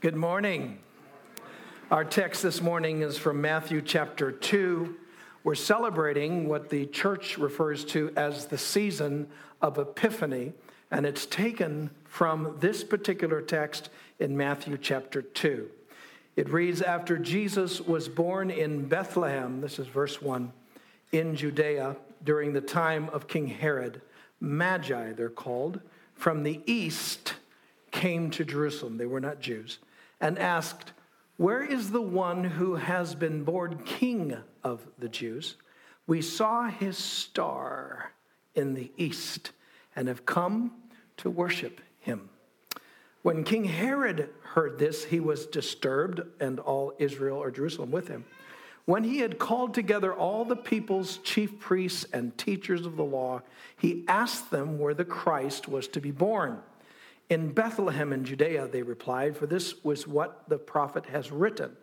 Good morning. Our text this morning is from Matthew chapter 2. We're celebrating what the church refers to as the season of Epiphany, and it's taken from this particular text in Matthew chapter 2. It reads After Jesus was born in Bethlehem, this is verse 1, in Judea during the time of King Herod, Magi, they're called, from the east came to Jerusalem. They were not Jews and asked, Where is the one who has been born king of the Jews? We saw his star in the east and have come to worship him. When King Herod heard this, he was disturbed, and all Israel or Jerusalem with him. When he had called together all the people's chief priests and teachers of the law, he asked them where the Christ was to be born. In Bethlehem in Judea, they replied, for this was what the prophet has written.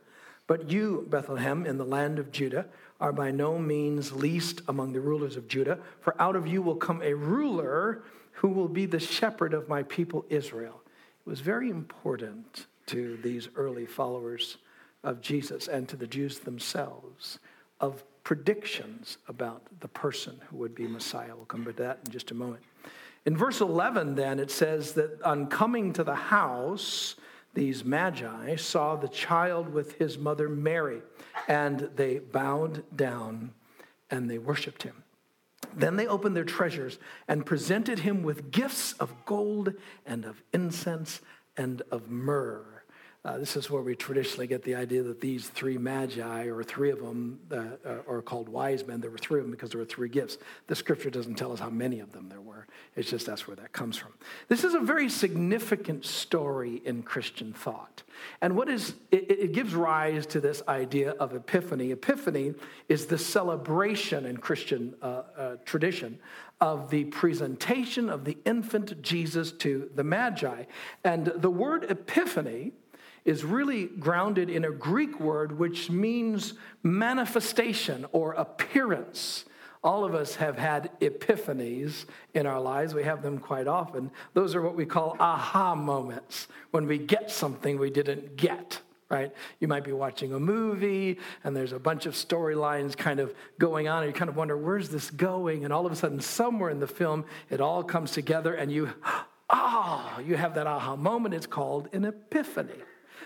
But you, Bethlehem, in the land of Judah, are by no means least among the rulers of Judah, for out of you will come a ruler who will be the shepherd of my people Israel. It was very important to these early followers of Jesus and to the Jews themselves of predictions about the person who would be Messiah. We'll come to that in just a moment. In verse 11, then, it says that on coming to the house, these magi saw the child with his mother Mary, and they bowed down and they worshiped him. Then they opened their treasures and presented him with gifts of gold and of incense and of myrrh. Uh, this is where we traditionally get the idea that these three magi, or three of them, uh, uh, are called wise men. There were three of them because there were three gifts. The scripture doesn't tell us how many of them there were. It's just that's where that comes from. This is a very significant story in Christian thought. And what is, it, it gives rise to this idea of epiphany. Epiphany is the celebration in Christian uh, uh, tradition of the presentation of the infant Jesus to the Magi. And the word epiphany, is really grounded in a Greek word which means manifestation or appearance. All of us have had epiphanies in our lives. We have them quite often. Those are what we call aha moments when we get something we didn't get, right? You might be watching a movie and there's a bunch of storylines kind of going on, and you kind of wonder, where's this going? And all of a sudden, somewhere in the film, it all comes together and you, ah, oh, you have that aha moment. It's called an epiphany.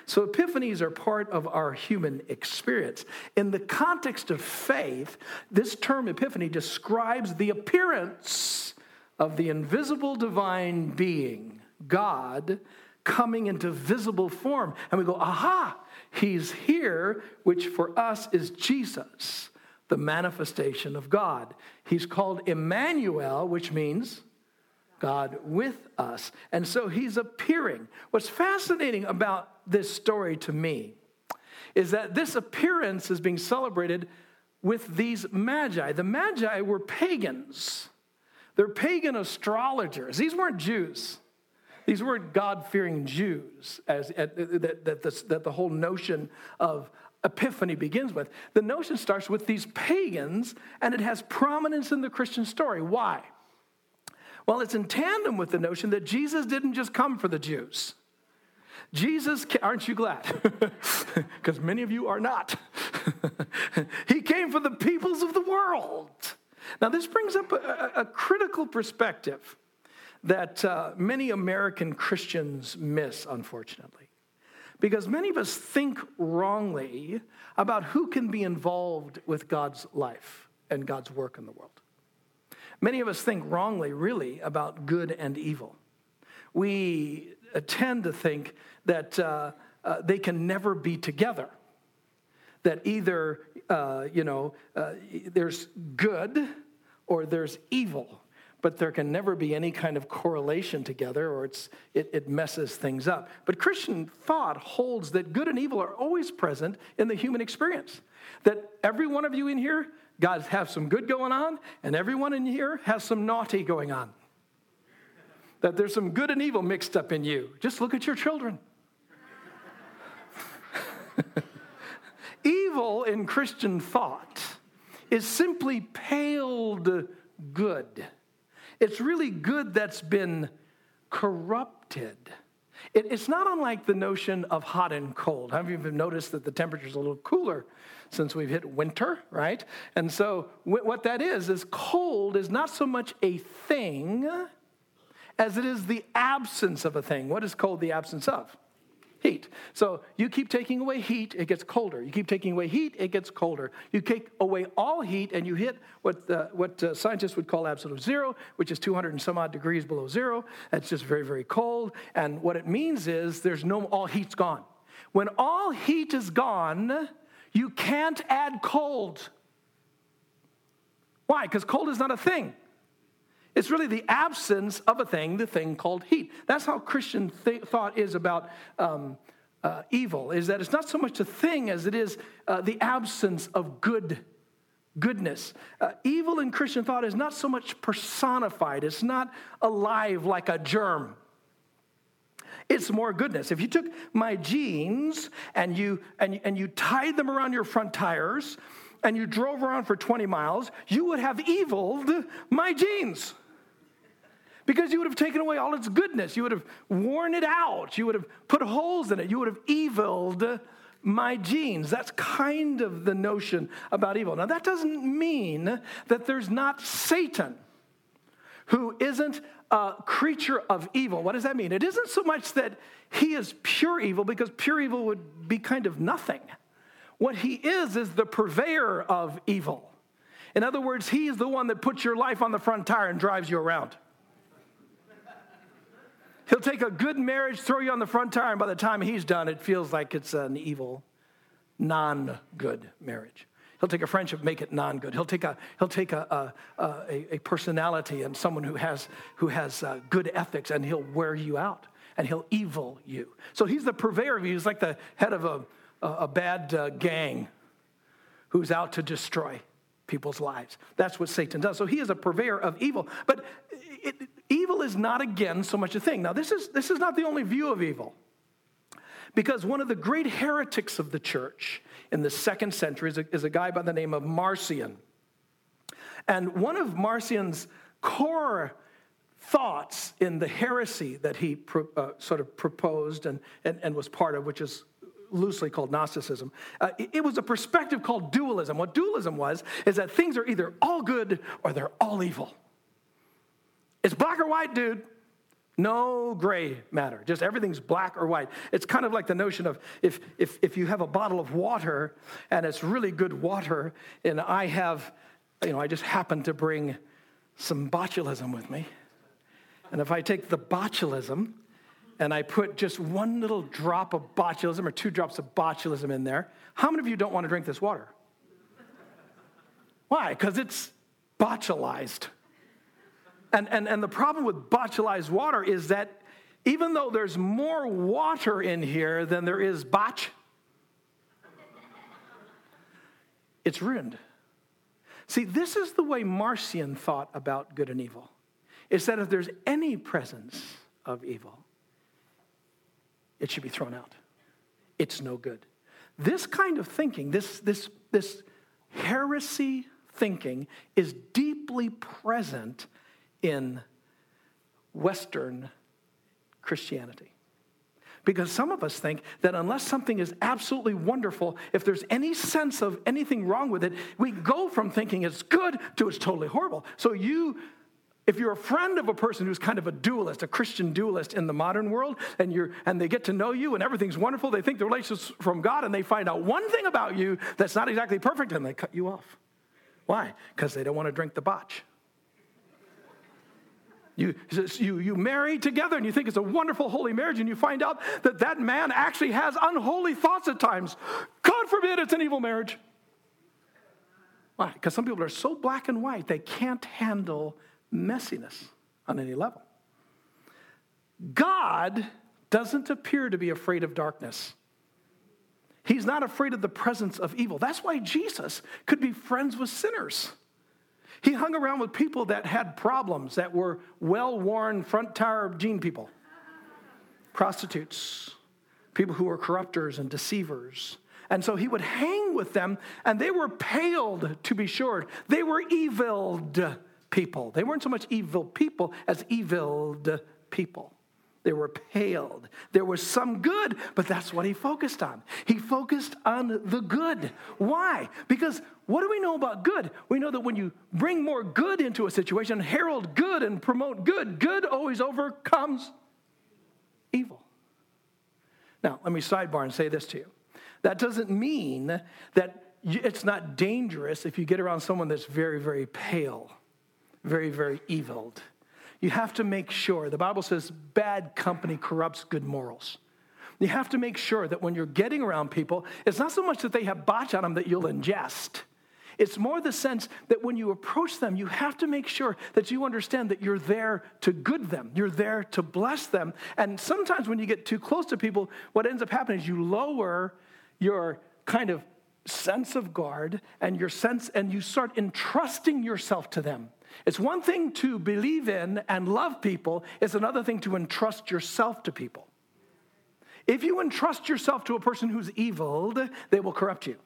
So, epiphanies are part of our human experience. In the context of faith, this term epiphany describes the appearance of the invisible divine being, God, coming into visible form. And we go, aha, he's here, which for us is Jesus, the manifestation of God. He's called Emmanuel, which means God with us. And so he's appearing. What's fascinating about this story to me is that this appearance is being celebrated with these magi. The magi were pagans, they're pagan astrologers. These weren't Jews. These weren't God fearing Jews, as, that, that, this, that the whole notion of epiphany begins with. The notion starts with these pagans, and it has prominence in the Christian story. Why? Well, it's in tandem with the notion that Jesus didn't just come for the Jews. Jesus, aren't you glad? Because many of you are not. he came for the peoples of the world. Now, this brings up a, a critical perspective that uh, many American Christians miss, unfortunately. Because many of us think wrongly about who can be involved with God's life and God's work in the world. Many of us think wrongly, really, about good and evil. We tend to think that uh, uh, they can never be together. That either, uh, you know, uh, there's good or there's evil, but there can never be any kind of correlation together or it's, it, it messes things up. But Christian thought holds that good and evil are always present in the human experience. That every one of you in here God has some good going on, and everyone in here has some naughty going on. That there's some good and evil mixed up in you. Just look at your children. evil in Christian thought is simply paled good. It's really good that's been corrupted. It, it's not unlike the notion of hot and cold. Have you even noticed that the temperature is a little cooler since we've hit winter, right? And so, what that is, is cold is not so much a thing as it is the absence of a thing. What is cold the absence of? heat. So you keep taking away heat, it gets colder. You keep taking away heat, it gets colder. You take away all heat, and you hit what, the, what uh, scientists would call absolute zero, which is 200 and some odd degrees below zero. That's just very, very cold. And what it means is there's no, all heat's gone. When all heat is gone, you can't add cold. Why? Because cold is not a thing. It's really the absence of a thing, the thing called heat. That's how Christian th- thought is about um, uh, evil, is that it's not so much a thing as it is uh, the absence of good goodness. Uh, evil in Christian thought is not so much personified, it's not alive like a germ. It's more goodness. If you took my jeans and you, and, and you tied them around your front tires and you drove around for 20 miles, you would have eviled my jeans because you would have taken away all its goodness. You would have worn it out. You would have put holes in it. You would have eviled my jeans. That's kind of the notion about evil. Now, that doesn't mean that there's not Satan who isn't a creature of evil. What does that mean? It isn't so much that he is pure evil, because pure evil would be kind of nothing. What he is, is the purveyor of evil. In other words, he is the one that puts your life on the front tire and drives you around. He'll take a good marriage, throw you on the front tire, and by the time he's done, it feels like it's an evil, non good marriage. He'll take a friendship, make it non good. He'll take, a, he'll take a, a, a, a personality and someone who has, who has uh, good ethics, and he'll wear you out and he'll evil you. So he's the purveyor of you. He's like the head of a, a, bad uh, gang who's out to destroy people's lives. That's what Satan does. So he is a purveyor of evil. But it, evil is not again so much a thing. Now, this is, this is not the only view of evil. Because one of the great heretics of the church in the second century is a, is a guy by the name of Marcion. And one of Marcion's core thoughts in the heresy that he pro, uh, sort of proposed and, and, and, was part of, which is loosely called Gnosticism, uh, it, it was a perspective called dualism. What dualism was is that things are either all good or they're all evil. It's black or white, dude. No gray matter. Just everything's black or white. It's kind of like the notion of if, if, if you have a bottle of water and it's really good water, and I have, you know, I just happen to bring some botulism with me. And if I take the botulism and I put just one little drop of botulism or two drops of botulism in there, how many of you don't want to drink this water? Why? Because it's botulized. And, and, and the problem with botulized water is that even though there's more water in here than there is botch, it's ruined. See, this is the way Marcion thought about good and evil. Is that if there's any presence of evil, it should be thrown out. It's no good. This kind of thinking, this, this, this heresy thinking, is deeply present in Western Christianity. Because some of us think that unless something is absolutely wonderful, if there's any sense of anything wrong with it, we go from thinking it's good to it's totally horrible. So you if you're a friend of a person who's kind of a dualist, a Christian dualist in the modern world, and, you're, and they get to know you and everything's wonderful, they think the relationship's from God, and they find out one thing about you that's not exactly perfect, and they cut you off. Why? Because they don't want to drink the botch. You, you, you marry together and you think it's a wonderful holy marriage, and you find out that that man actually has unholy thoughts at times. God forbid it's an evil marriage. Why? Because some people are so black and white, they can't handle messiness on any level. God doesn't appear to be afraid of darkness. He's not afraid of the presence of evil. That's why Jesus could be friends with sinners. He hung around with people that had problems, that were well worn front tire jean people, prostitutes, people who were corrupters and deceivers. And so he would hang with them, and they were paled, to be sure. They were eviled people. They weren't so much evil people as eviled people. They were paled. There was some good, but that's what he focused on. He focused on the good. Why? Because what do we know about good? We know that when you bring more good into a situation, herald good and promote good, good always overcomes evil. Now, let me sidebar and say this to you. That doesn't mean that it's not dangerous if you get around someone that's very, very pale, very, very eviled you have to make sure, the Bible says, bad company corrupts good morals. You have to make sure that when you're getting around people, it's not so much that they have botch on them that you'll ingest. It's more the sense that when you approach them, you have to make sure that you understand that you're there to good them. You're there to bless them. And sometimes when you get too close to people, what ends up happening is you lower your kind of sense of guard and your sense, and you start entrusting yourself to them. It's one thing to believe in and love people, it's another thing to entrust yourself to people. If you entrust yourself to a person who's evil, they will corrupt you.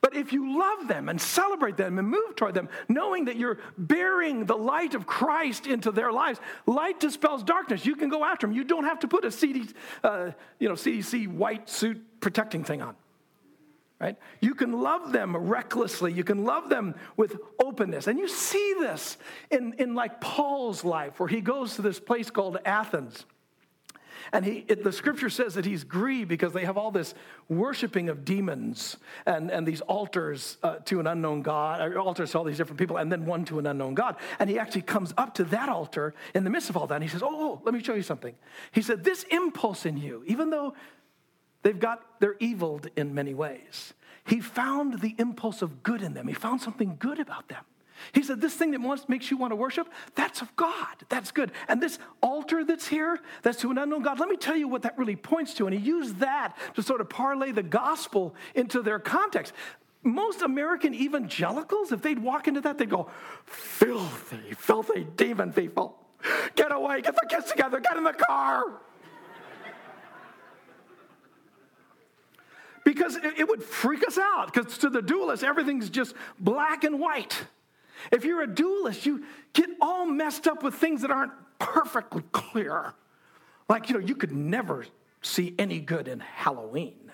But if you love them and celebrate them and move toward them, knowing that you're bearing the light of Christ into their lives, light dispels darkness. You can go after them. You don't have to put a CD, uh, you know, CDC white suit protecting thing on right? You can love them recklessly. You can love them with openness. And you see this in, in like Paul's life, where he goes to this place called Athens. And he, it, the scripture says that he's grieved because they have all this worshiping of demons and, and these altars uh, to an unknown God, altars to all these different people, and then one to an unknown God. And he actually comes up to that altar in the midst of all that. And he says, oh, oh, let me show you something. He said, This impulse in you, even though They've got, they're eviled in many ways. He found the impulse of good in them. He found something good about them. He said, This thing that wants, makes you want to worship, that's of God. That's good. And this altar that's here, that's to an unknown God, let me tell you what that really points to. And he used that to sort of parlay the gospel into their context. Most American evangelicals, if they'd walk into that, they'd go, Filthy, filthy demon people. Get away, get the kids together, get in the car. Because it would freak us out because to the dualist, everything's just black and white. If you're a dualist, you get all messed up with things that aren't perfectly clear. Like, you know, you could never see any good in Halloween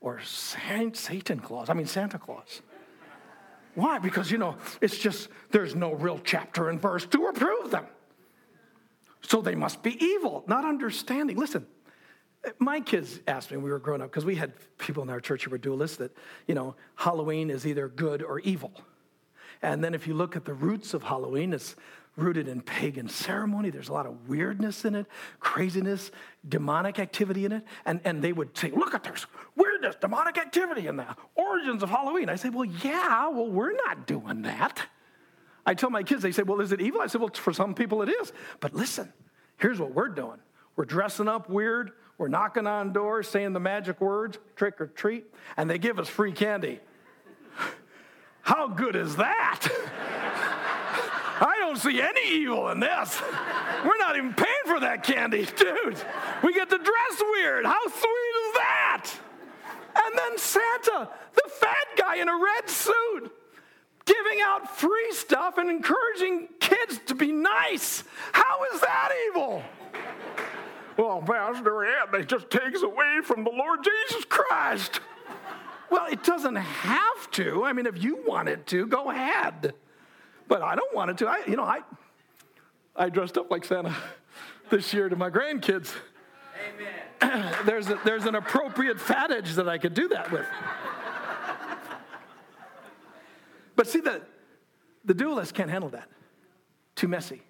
or Satan Claus, I mean, Santa Claus. Why? Because, you know, it's just there's no real chapter and verse to approve them. So they must be evil, not understanding. Listen, my kids asked me when we were growing up, because we had people in our church who were dualists, that, you know, Halloween is either good or evil. And then if you look at the roots of Halloween, it's rooted in pagan ceremony. There's a lot of weirdness in it, craziness, demonic activity in it. And, and they would say, look at this weirdness, demonic activity in the origins of Halloween. I say, well, yeah, well, we're not doing that. I tell my kids, they say, well, is it evil? I say, well, for some people it is. But listen, here's what we're doing. We're dressing up weird. We're knocking on doors saying the magic words, trick or treat, and they give us free candy. How good is that? I don't see any evil in this. We're not even paying for that candy, dude. We get to dress weird. How sweet is that? And then Santa, the fat guy in a red suit, giving out free stuff and encouraging kids to be nice. How is that evil? Well, Pastor Ed, it just takes away from the Lord Jesus Christ. Well, it doesn't have to. I mean, if you want it to, go ahead. But I don't want it to. I, you know, I, I dressed up like Santa this year to my grandkids. Amen. there's, a, there's an appropriate fatage that I could do that with. but see, the, the dualists can't handle that. Too messy.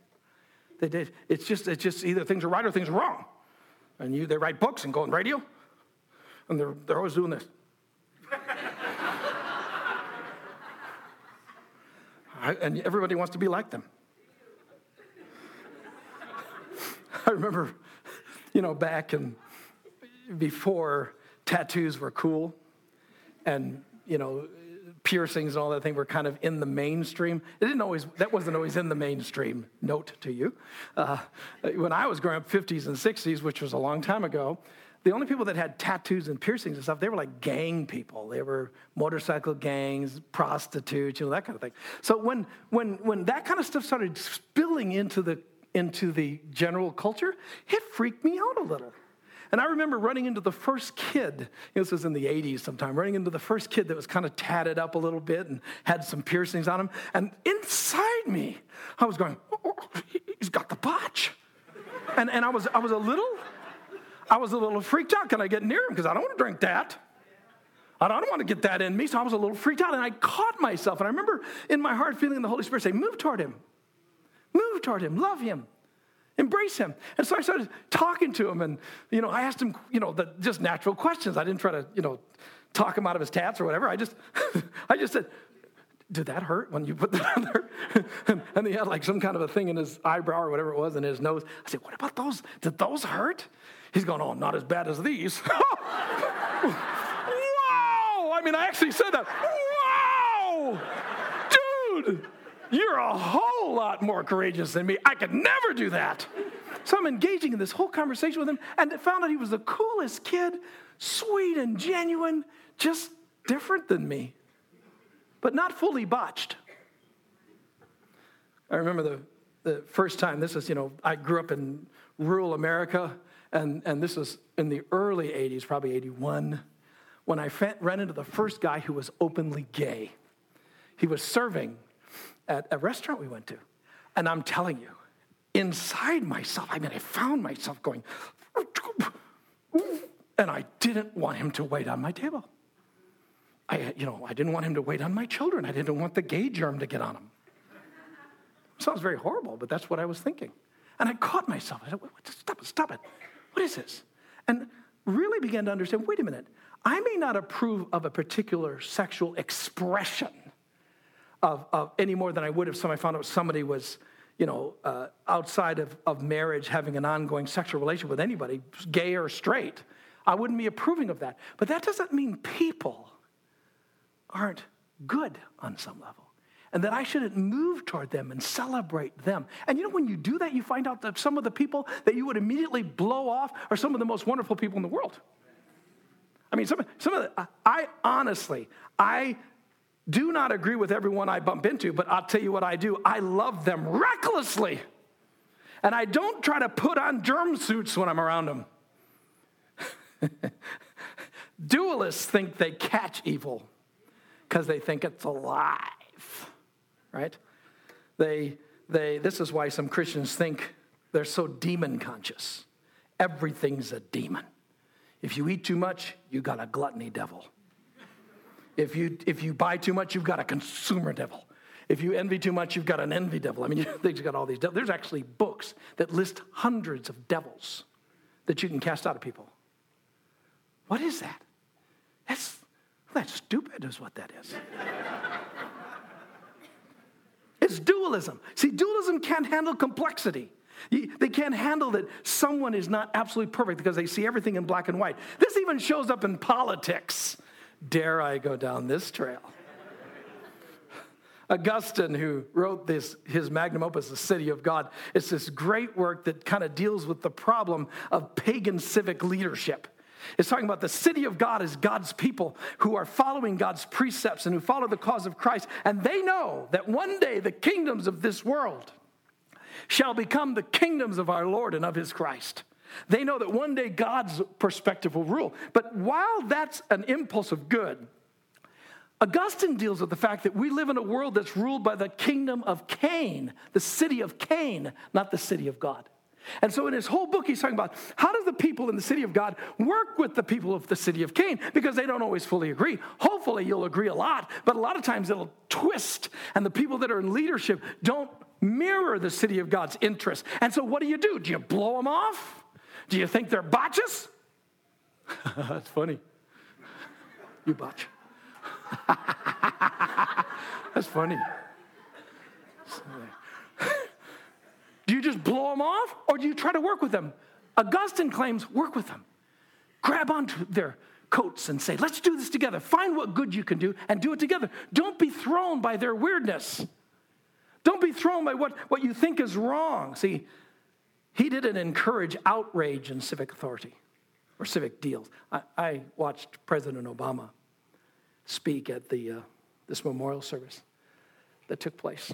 They did. It's just, it's just either things are right or things are wrong. And you, they write books and go on radio, and they're, they're always doing this. I, and everybody wants to be like them. I remember, you know, back and before tattoos were cool, and you know, piercings and all that thing were kind of in the mainstream. It didn't always, that wasn't always in the mainstream, note to you. Uh, when I was growing up, 50s and 60s, which was a long time ago, the only people that had tattoos and piercings and stuff, they were like gang people. They were motorcycle gangs, prostitutes, you know, that kind of thing. So when, when, when that kind of stuff started spilling into the into the general culture, it freaked me out a little. And I remember running into the first kid, this was in the 80s sometime, running into the first kid that was kind of tatted up a little bit and had some piercings on him. And inside me, I was going, oh, oh, oh he's got the botch. And, and I, was, I was a little, I was a little freaked out. Can I get near him? Because I don't want to drink that. I don't want to get that in me. So I was a little freaked out and I caught myself. And I remember in my heart feeling the Holy Spirit say, Move toward him. Move toward him. Love him. Embrace him. And so I started talking to him. And, you know, I asked him, you know, the just natural questions. I didn't try to, you know, talk him out of his tats or whatever. I just, I just said, did that hurt when you put that on there? and, he had like some kind of a thing in his eyebrow or whatever it was in his nose. I said, what about those? Did those hurt? He's going, oh, not as bad as these. wow! I mean, I actually said that. Wow! Dude, you're a whole lot more courageous than me. I could never do that. So I'm engaging in this whole conversation with him and found out he was the coolest kid, sweet and genuine, just different than me, but not fully botched. I remember the, the first time, this is, you know, I grew up in rural America, and, and this was in the early 80s, probably 81 when I ran into the first guy who was openly gay. He was serving at a restaurant we went to. And I'm telling you, inside myself, I mean, I found myself going, and I didn't want him to wait on my table. I, you know, I didn't want him to wait on my children. I didn't want the gay germ to get on him. Sounds very horrible, but that's what I was thinking. And I caught myself. I said, stop it, stop it. What is this? And really began to understand wait a minute, I may not approve of a particular sexual expression of, of any more than I would if somebody found out somebody was, you know, uh, outside of, of marriage having an ongoing sexual relationship with anybody, gay or straight. I wouldn't be approving of that. But that doesn't mean people aren't good on some level and that I shouldn't move toward them and celebrate them. And you know, when you do that, you find out that some of the people that you would immediately blow off are some of the most wonderful people in the world. I mean, some, some of the, I honestly, I do not agree with everyone I bump into, but I'll tell you what I do. I love them recklessly. And I don't try to put on germ suits when I'm around them. Dualists think they catch evil because they think it's alive, right? They, they, this is why some Christians think they're so demon conscious. Everything's a demon. If you eat too much, you got a gluttony devil. If you, if you buy too much, you've got a consumer devil. If you envy too much, you've got an envy devil. I mean, they've got all these devils. There's actually books that list hundreds of devils that you can cast out of people. What is that? That's, that's stupid, is what that is. it's dualism. See, dualism can't handle complexity. They can't handle that someone is not absolutely perfect because they see everything in black and white. This even shows up in politics. Dare I go down this trail? Augustine, who wrote this, his magnum opus, The City of God, it's this great work that kind of deals with the problem of pagan civic leadership. It's talking about the city of God is God's people who are following God's precepts and who follow the cause of Christ. And they know that one day the kingdoms of this world shall become the kingdoms of our Lord and of his Christ. They know that one day God's perspective will rule. But while that's an impulse of good, Augustine deals with the fact that we live in a world that's ruled by the kingdom of Cain, the city of Cain, not the city of God. And so in his whole book, he's talking about how do the people in the city of God work with the people of the city of Cain because they don't always fully agree. Hopefully, you'll agree a lot, but a lot of times it'll twist, and the people that are in leadership don't mirror the city of God's interests. And so, what do you do? Do you blow them off? Do you think they're botches? That's funny. You botch. That's funny. do you just blow them off or do you try to work with them? Augustine claims work with them. Grab onto their coats and say, let's do this together. Find what good you can do and do it together. Don't be thrown by their weirdness. Don't be thrown by what, what you think is wrong. See, he didn't encourage outrage in civic authority or civic deals. I, I watched President Obama speak at the, uh, this memorial service that took place.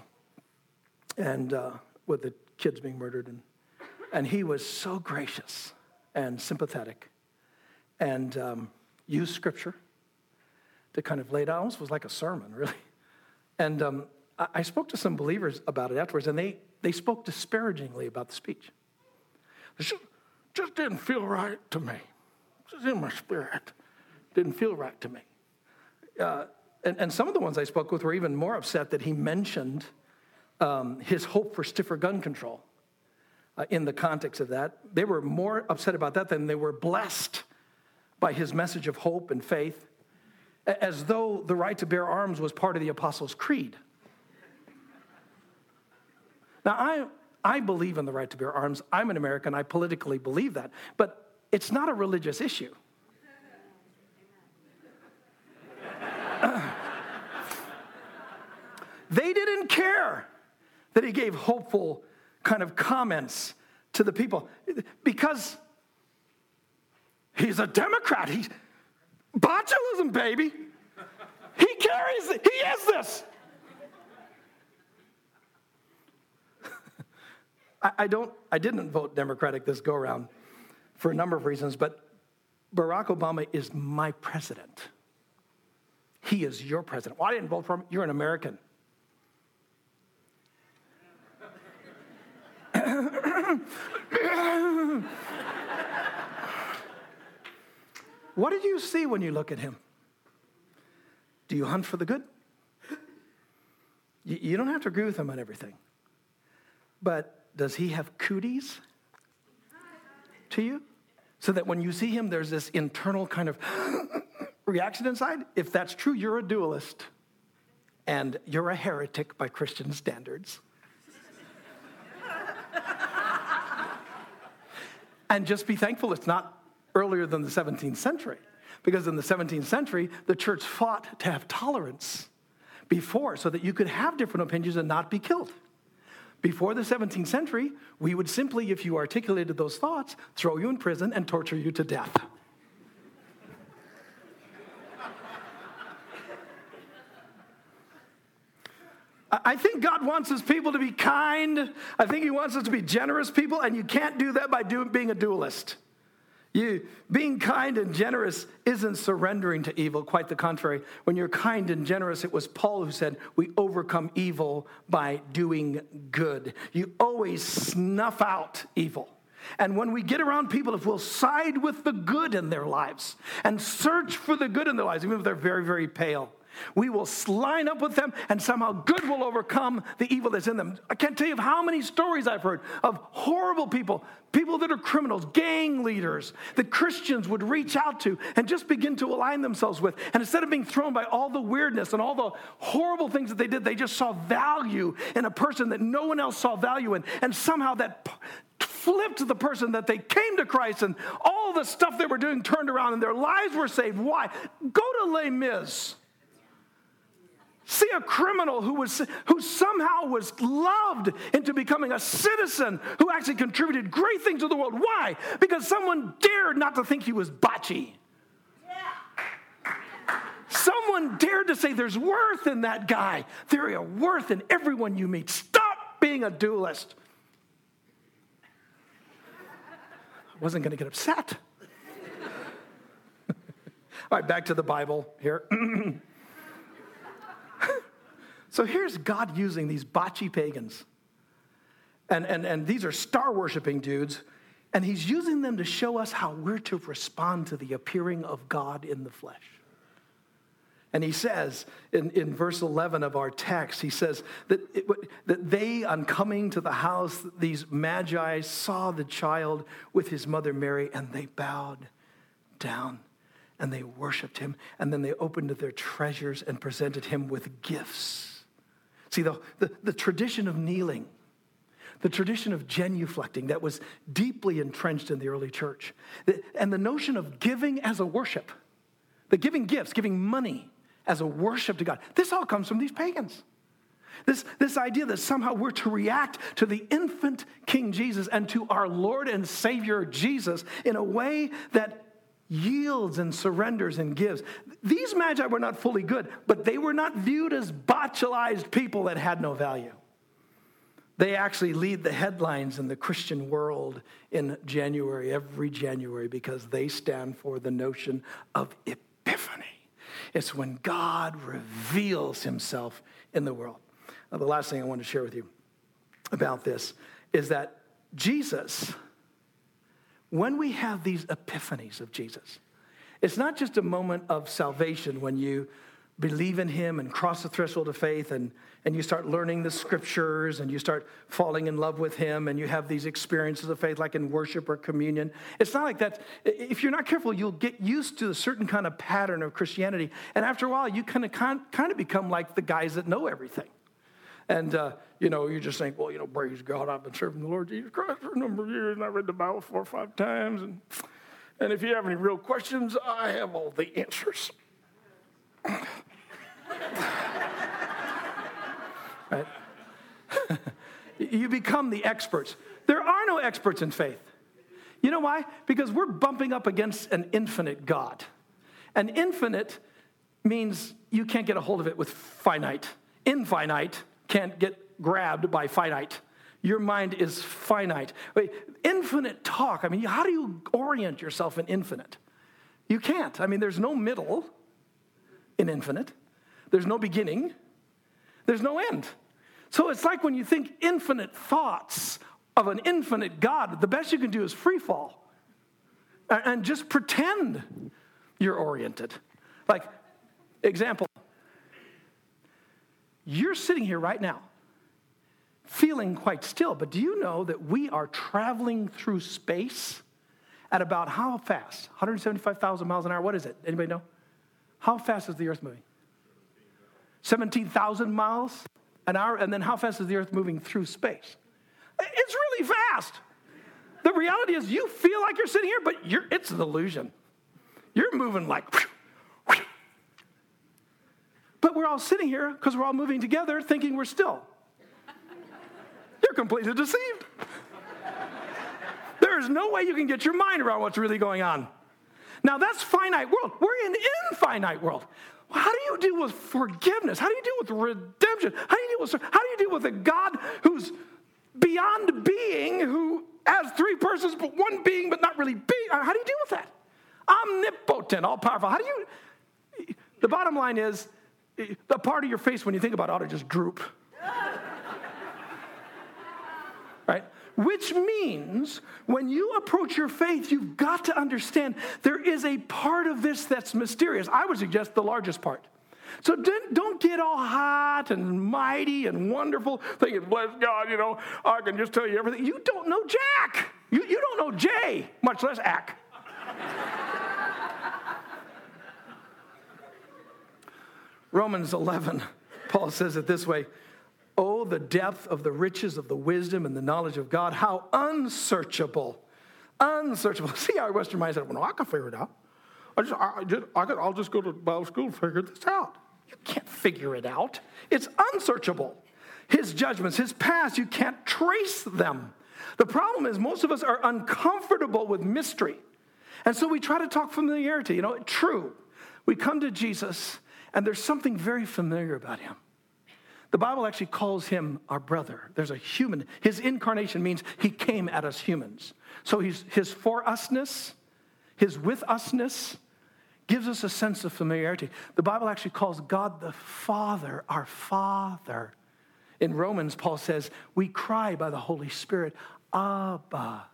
And uh, with the kids being murdered. And, and he was so gracious and sympathetic and um, used scripture to kind of lay it out. Almost was like a sermon, really. And um, I, I spoke to some believers about it afterwards, and they, they spoke disparagingly about the speech. It just, just didn't feel right to me. Just in my spirit. Didn't feel right to me. Uh, and, and, some of the ones I spoke with were even more upset that he mentioned um, his hope for stiffer gun control uh, in the context of that. They were more upset about that than they were blessed by his message of hope and faith, as though the right to bear arms was part of the Apostles' Creed. Now, I, I believe in the right to bear arms. I'm an American. I politically believe that. But it's not a religious issue. they didn't care that he gave hopeful kind of comments to the people because he's a Democrat. He's botulism, baby. He carries it. He is this. I, don't, I didn't vote Democratic this go around for a number of reasons, but Barack Obama is my president. He is your president. Well, I didn't vote for him. You're an American. what did you see when you look at him? Do you hunt for the good? You don't have to agree with him on everything. But does he have cooties to you? So that when you see him, there's this internal kind of reaction inside? If that's true, you're a dualist and you're a heretic by Christian standards. and just be thankful it's not earlier than the 17th century. Because in the 17th century, the church fought to have tolerance before so that you could have different opinions and not be killed. Before the 17th century, we would simply, if you articulated those thoughts, throw you in prison and torture you to death. I think God wants his people to be kind. I think he wants us to be generous people, and you can't do that by doing, being a dualist. You, being kind and generous isn't surrendering to evil, quite the contrary. When you're kind and generous, it was Paul who said, We overcome evil by doing good. You always snuff out evil. And when we get around people, if we'll side with the good in their lives and search for the good in their lives, even if they're very, very pale, we will line up with them, and somehow good will overcome the evil that's in them. I can't tell you how many stories I've heard of horrible people, people that are criminals, gang leaders, that Christians would reach out to and just begin to align themselves with. And instead of being thrown by all the weirdness and all the horrible things that they did, they just saw value in a person that no one else saw value in. And somehow that flipped the person that they came to Christ and all the stuff they were doing turned around and their lives were saved. Why? Go to Les Mis See a criminal who, was, who somehow was loved into becoming a citizen who actually contributed great things to the world. Why? Because someone dared not to think he was botchy. Someone dared to say there's worth in that guy. There is worth in everyone you meet. Stop being a dualist. I wasn't going to get upset. All right, back to the Bible here. So here's God using these botchy pagans. And, and, and these are star worshiping dudes. And he's using them to show us how we're to respond to the appearing of God in the flesh. And he says in, in verse 11 of our text, he says that, it, that they, on coming to the house, these magi saw the child with his mother Mary, and they bowed down and they worshiped him. And then they opened their treasures and presented him with gifts See, the, the, the tradition of kneeling, the tradition of genuflecting that was deeply entrenched in the early church, and the notion of giving as a worship, the giving gifts, giving money as a worship to God, this all comes from these pagans. This, this idea that somehow we're to react to the infant King Jesus and to our Lord and Savior Jesus in a way that yields and surrenders and gives. These magi were not fully good, but they were not viewed as botulized people that had no value. They actually lead the headlines in the Christian world in January, every January, because they stand for the notion of epiphany. It's when God reveals himself in the world. Now, the last thing I want to share with you about this is that Jesus, when we have these epiphanies of Jesus, it's not just a moment of salvation when you believe in him and cross the threshold of faith and, and you start learning the scriptures and you start falling in love with him and you have these experiences of faith like in worship or communion. It's not like that. If you're not careful you'll get used to a certain kind of pattern of christianity. And after a while you kind of kind of become like the guys that know everything and uh, you know you just think well you know praise god i've been serving the lord jesus christ for a number of years and i read the bible four or five times and and if you have any real questions i have all the answers you become the experts. There are no experts in faith. You know why? Because we're bumping up against an infinite God. An infinite means you can't get a hold of it with finite. Infinite can't get grabbed by finite. Your mind is finite. Infinite talk. I mean, how do you orient yourself in infinite? You can't. I mean, there's no middle in infinite. There's no beginning, there's no end. So it's like when you think infinite thoughts of an infinite God, the best you can do is free fall and just pretend you're oriented. Like, example, you're sitting here right now feeling quite still, but do you know that we are traveling through space at about how fast? 175,000 miles an hour? What is it? Anybody know? How fast is the earth moving? 17,000 miles an hour. And then how fast is the earth moving through space? It's really fast. The reality is, you feel like you're sitting here, but it's an illusion. You're moving like. But we're all sitting here because we're all moving together thinking we're still. You're completely deceived. There is no way you can get your mind around what's really going on. Now that's finite world. We're in infinite world. How do you deal with forgiveness? How do you deal with redemption? How do you deal with how do you deal with a God who's beyond being, who has three persons but one being, but not really being? How do you deal with that? Omnipotent, all powerful. How do you? The bottom line is, the part of your face when you think about it ought to just droop. right? Which means when you approach your faith, you've got to understand there is a part of this that's mysterious. I would suggest the largest part. So don't get all hot and mighty and wonderful, thinking, bless God, you know, I can just tell you everything. You don't know Jack. You, you don't know Jay, much less Ack. Romans 11, Paul says it this way Oh, the depth of the riches of the wisdom and the knowledge of God. How unsearchable. Unsearchable. See our Western mind said, well, I can figure it out. I just, I, just, I can, I'll just go to Bible school and figure this out. You can't figure it out. It's unsearchable. His judgments, his past, you can't trace them. The problem is most of us are uncomfortable with mystery. And so we try to talk familiarity. You know, true. We come to Jesus, and there's something very familiar about him. The Bible actually calls him our brother. There's a human. His incarnation means he came at us humans. So he's, his for usness, his with usness, gives us a sense of familiarity. The Bible actually calls God the Father our Father. In Romans, Paul says, we cry by the Holy Spirit, Abba,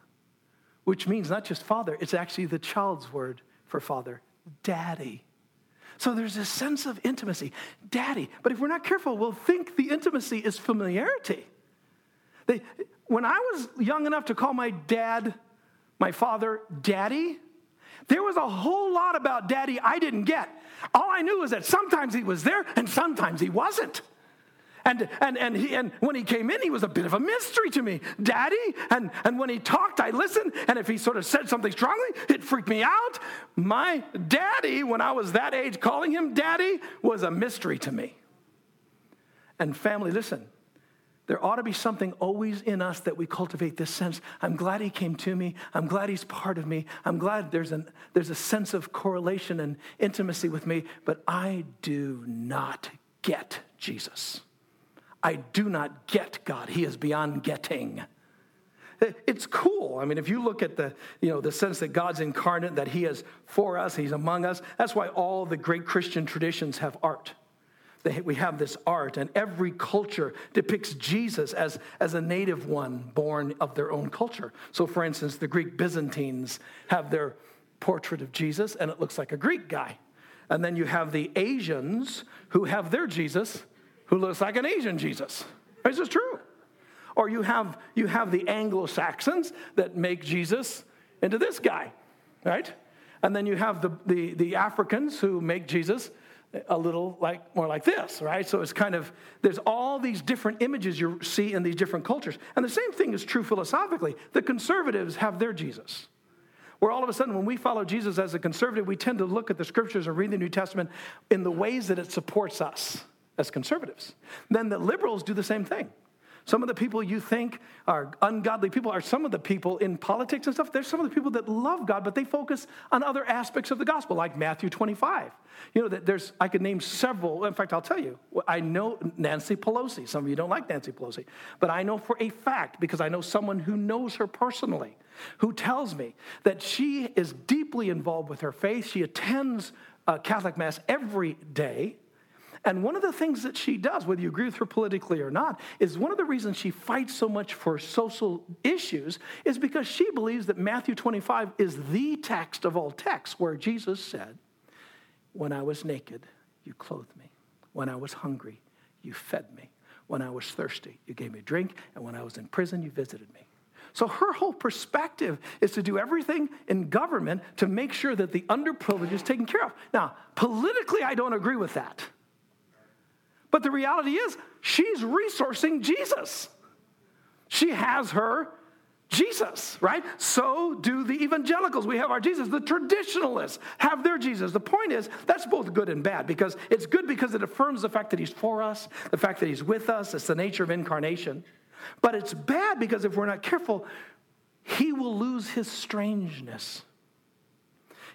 which means not just father, it's actually the child's word for father, daddy. So there's this sense of intimacy, daddy. But if we're not careful, we'll think the intimacy is familiarity. They, when I was young enough to call my dad, my father, daddy, there was a whole lot about daddy I didn't get. All I knew was that sometimes he was there and sometimes he wasn't. And, and, and, he, and when he came in, he was a bit of a mystery to me. Daddy? And, and when he talked, I listened. And if he sort of said something strongly, it freaked me out. My daddy, when I was that age, calling him daddy was a mystery to me. And family, listen, there ought to be something always in us that we cultivate this sense. I'm glad he came to me. I'm glad he's part of me. I'm glad there's, an, there's a sense of correlation and intimacy with me, but I do not get Jesus. I do not get God. He is beyond getting. It's cool. I mean, if you look at the, you know, the sense that God's incarnate, that He is for us, He's among us, that's why all the great Christian traditions have art. we have this art, and every culture depicts Jesus as, as a native one born of their own culture. So, for instance, the Greek Byzantines have their portrait of Jesus, and it looks like a Greek guy. And then you have the Asians who have their Jesus, who looks like an Asian Jesus. Is this is true. Or you have, you have the Anglo Saxons that make Jesus into this guy, right? And then you have the, the, the Africans who make Jesus a little like more like this, right? So it's kind of there's all these different images you see in these different cultures. And the same thing is true philosophically. The conservatives have their Jesus. Where all of a sudden, when we follow Jesus as a conservative, we tend to look at the scriptures and read the New Testament in the ways that it supports us as conservatives. Then the liberals do the same thing. Some of the people you think are ungodly people are some of the people in politics and stuff. There's some of the people that love God, but they focus on other aspects of the gospel, like Matthew 25. You know, that there's, I could name several. In fact, I'll tell you, I know Nancy Pelosi. Some of you don't like Nancy Pelosi, but I know for a fact, because I know someone who knows her personally, who tells me that she is deeply involved with her faith. She attends uh, Catholic Mass every day. And one of the things that she does, whether you agree with her politically or not, is one of the reasons she fights so much for social issues is because she believes that Matthew 25 is the text of all texts where Jesus said, When I was naked, you clothed me. When I was hungry, you fed me. When I was thirsty, you gave me drink. And when I was in prison, you visited me. So her whole perspective is to do everything in government to make sure that the underprivileged is taken care of. Now, politically, I don't agree with that. But the reality is, she's resourcing Jesus. She has her Jesus, right? So do the evangelicals. We have our Jesus. The traditionalists have their Jesus. The point is, that's both good and bad because it's good because it affirms the fact that he's for us, the fact that he's with us. It's the nature of incarnation. But it's bad because if we're not careful, he will lose his strangeness.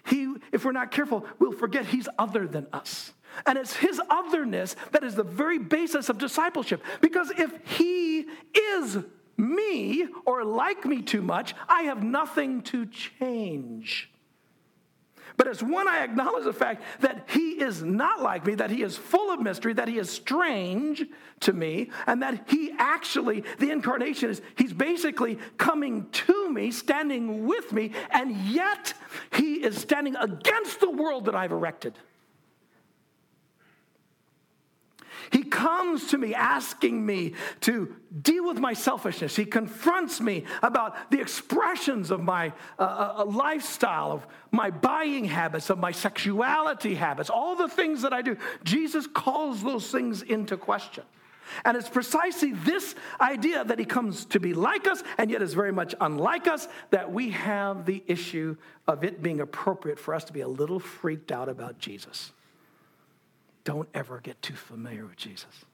He, if we're not careful, we'll forget he's other than us. And it's his otherness that is the very basis of discipleship. Because if he is me or like me too much, I have nothing to change. But as one, I acknowledge the fact that he is not like me, that he is full of mystery, that he is strange to me, and that he actually, the incarnation is, he's basically coming to me, standing with me, and yet he is standing against the world that I've erected. He comes to me asking me to deal with my selfishness. He confronts me about the expressions of my uh, uh, uh, lifestyle, of my buying habits, of my sexuality habits, all the things that I do. Jesus calls those things into question. And it's precisely this idea that he comes to be like us and yet is very much unlike us that we have the issue of it being appropriate for us to be a little freaked out about Jesus don't ever get too familiar with Jesus.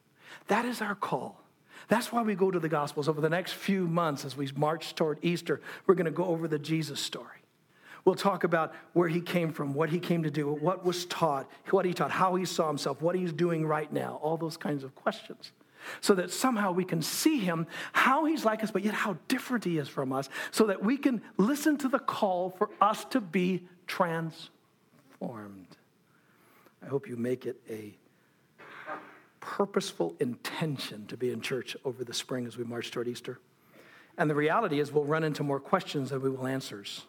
That is our call. That's why we go to the Gospels. Over the next few months, as we march toward Easter, we're going to go over the Jesus story. We'll talk about where he came from, what he came to do, what was taught, what he taught, how he saw himself, what he's doing right now, all those kinds of questions. So that somehow we can see him, how he's like us, but yet how different he is from us, so that we can listen to the call for us to be transformed. I hope you make it a purposeful intention to be in church over the spring as we march toward Easter. And the reality is, we'll run into more questions than we will answers,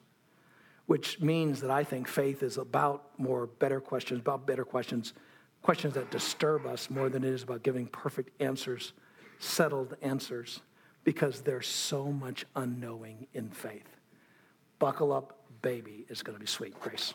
which means that I think faith is about more better questions, about better questions, questions that disturb us more than it is about giving perfect answers, settled answers, because there's so much unknowing in faith. Buckle up, baby, it's going to be sweet. Grace.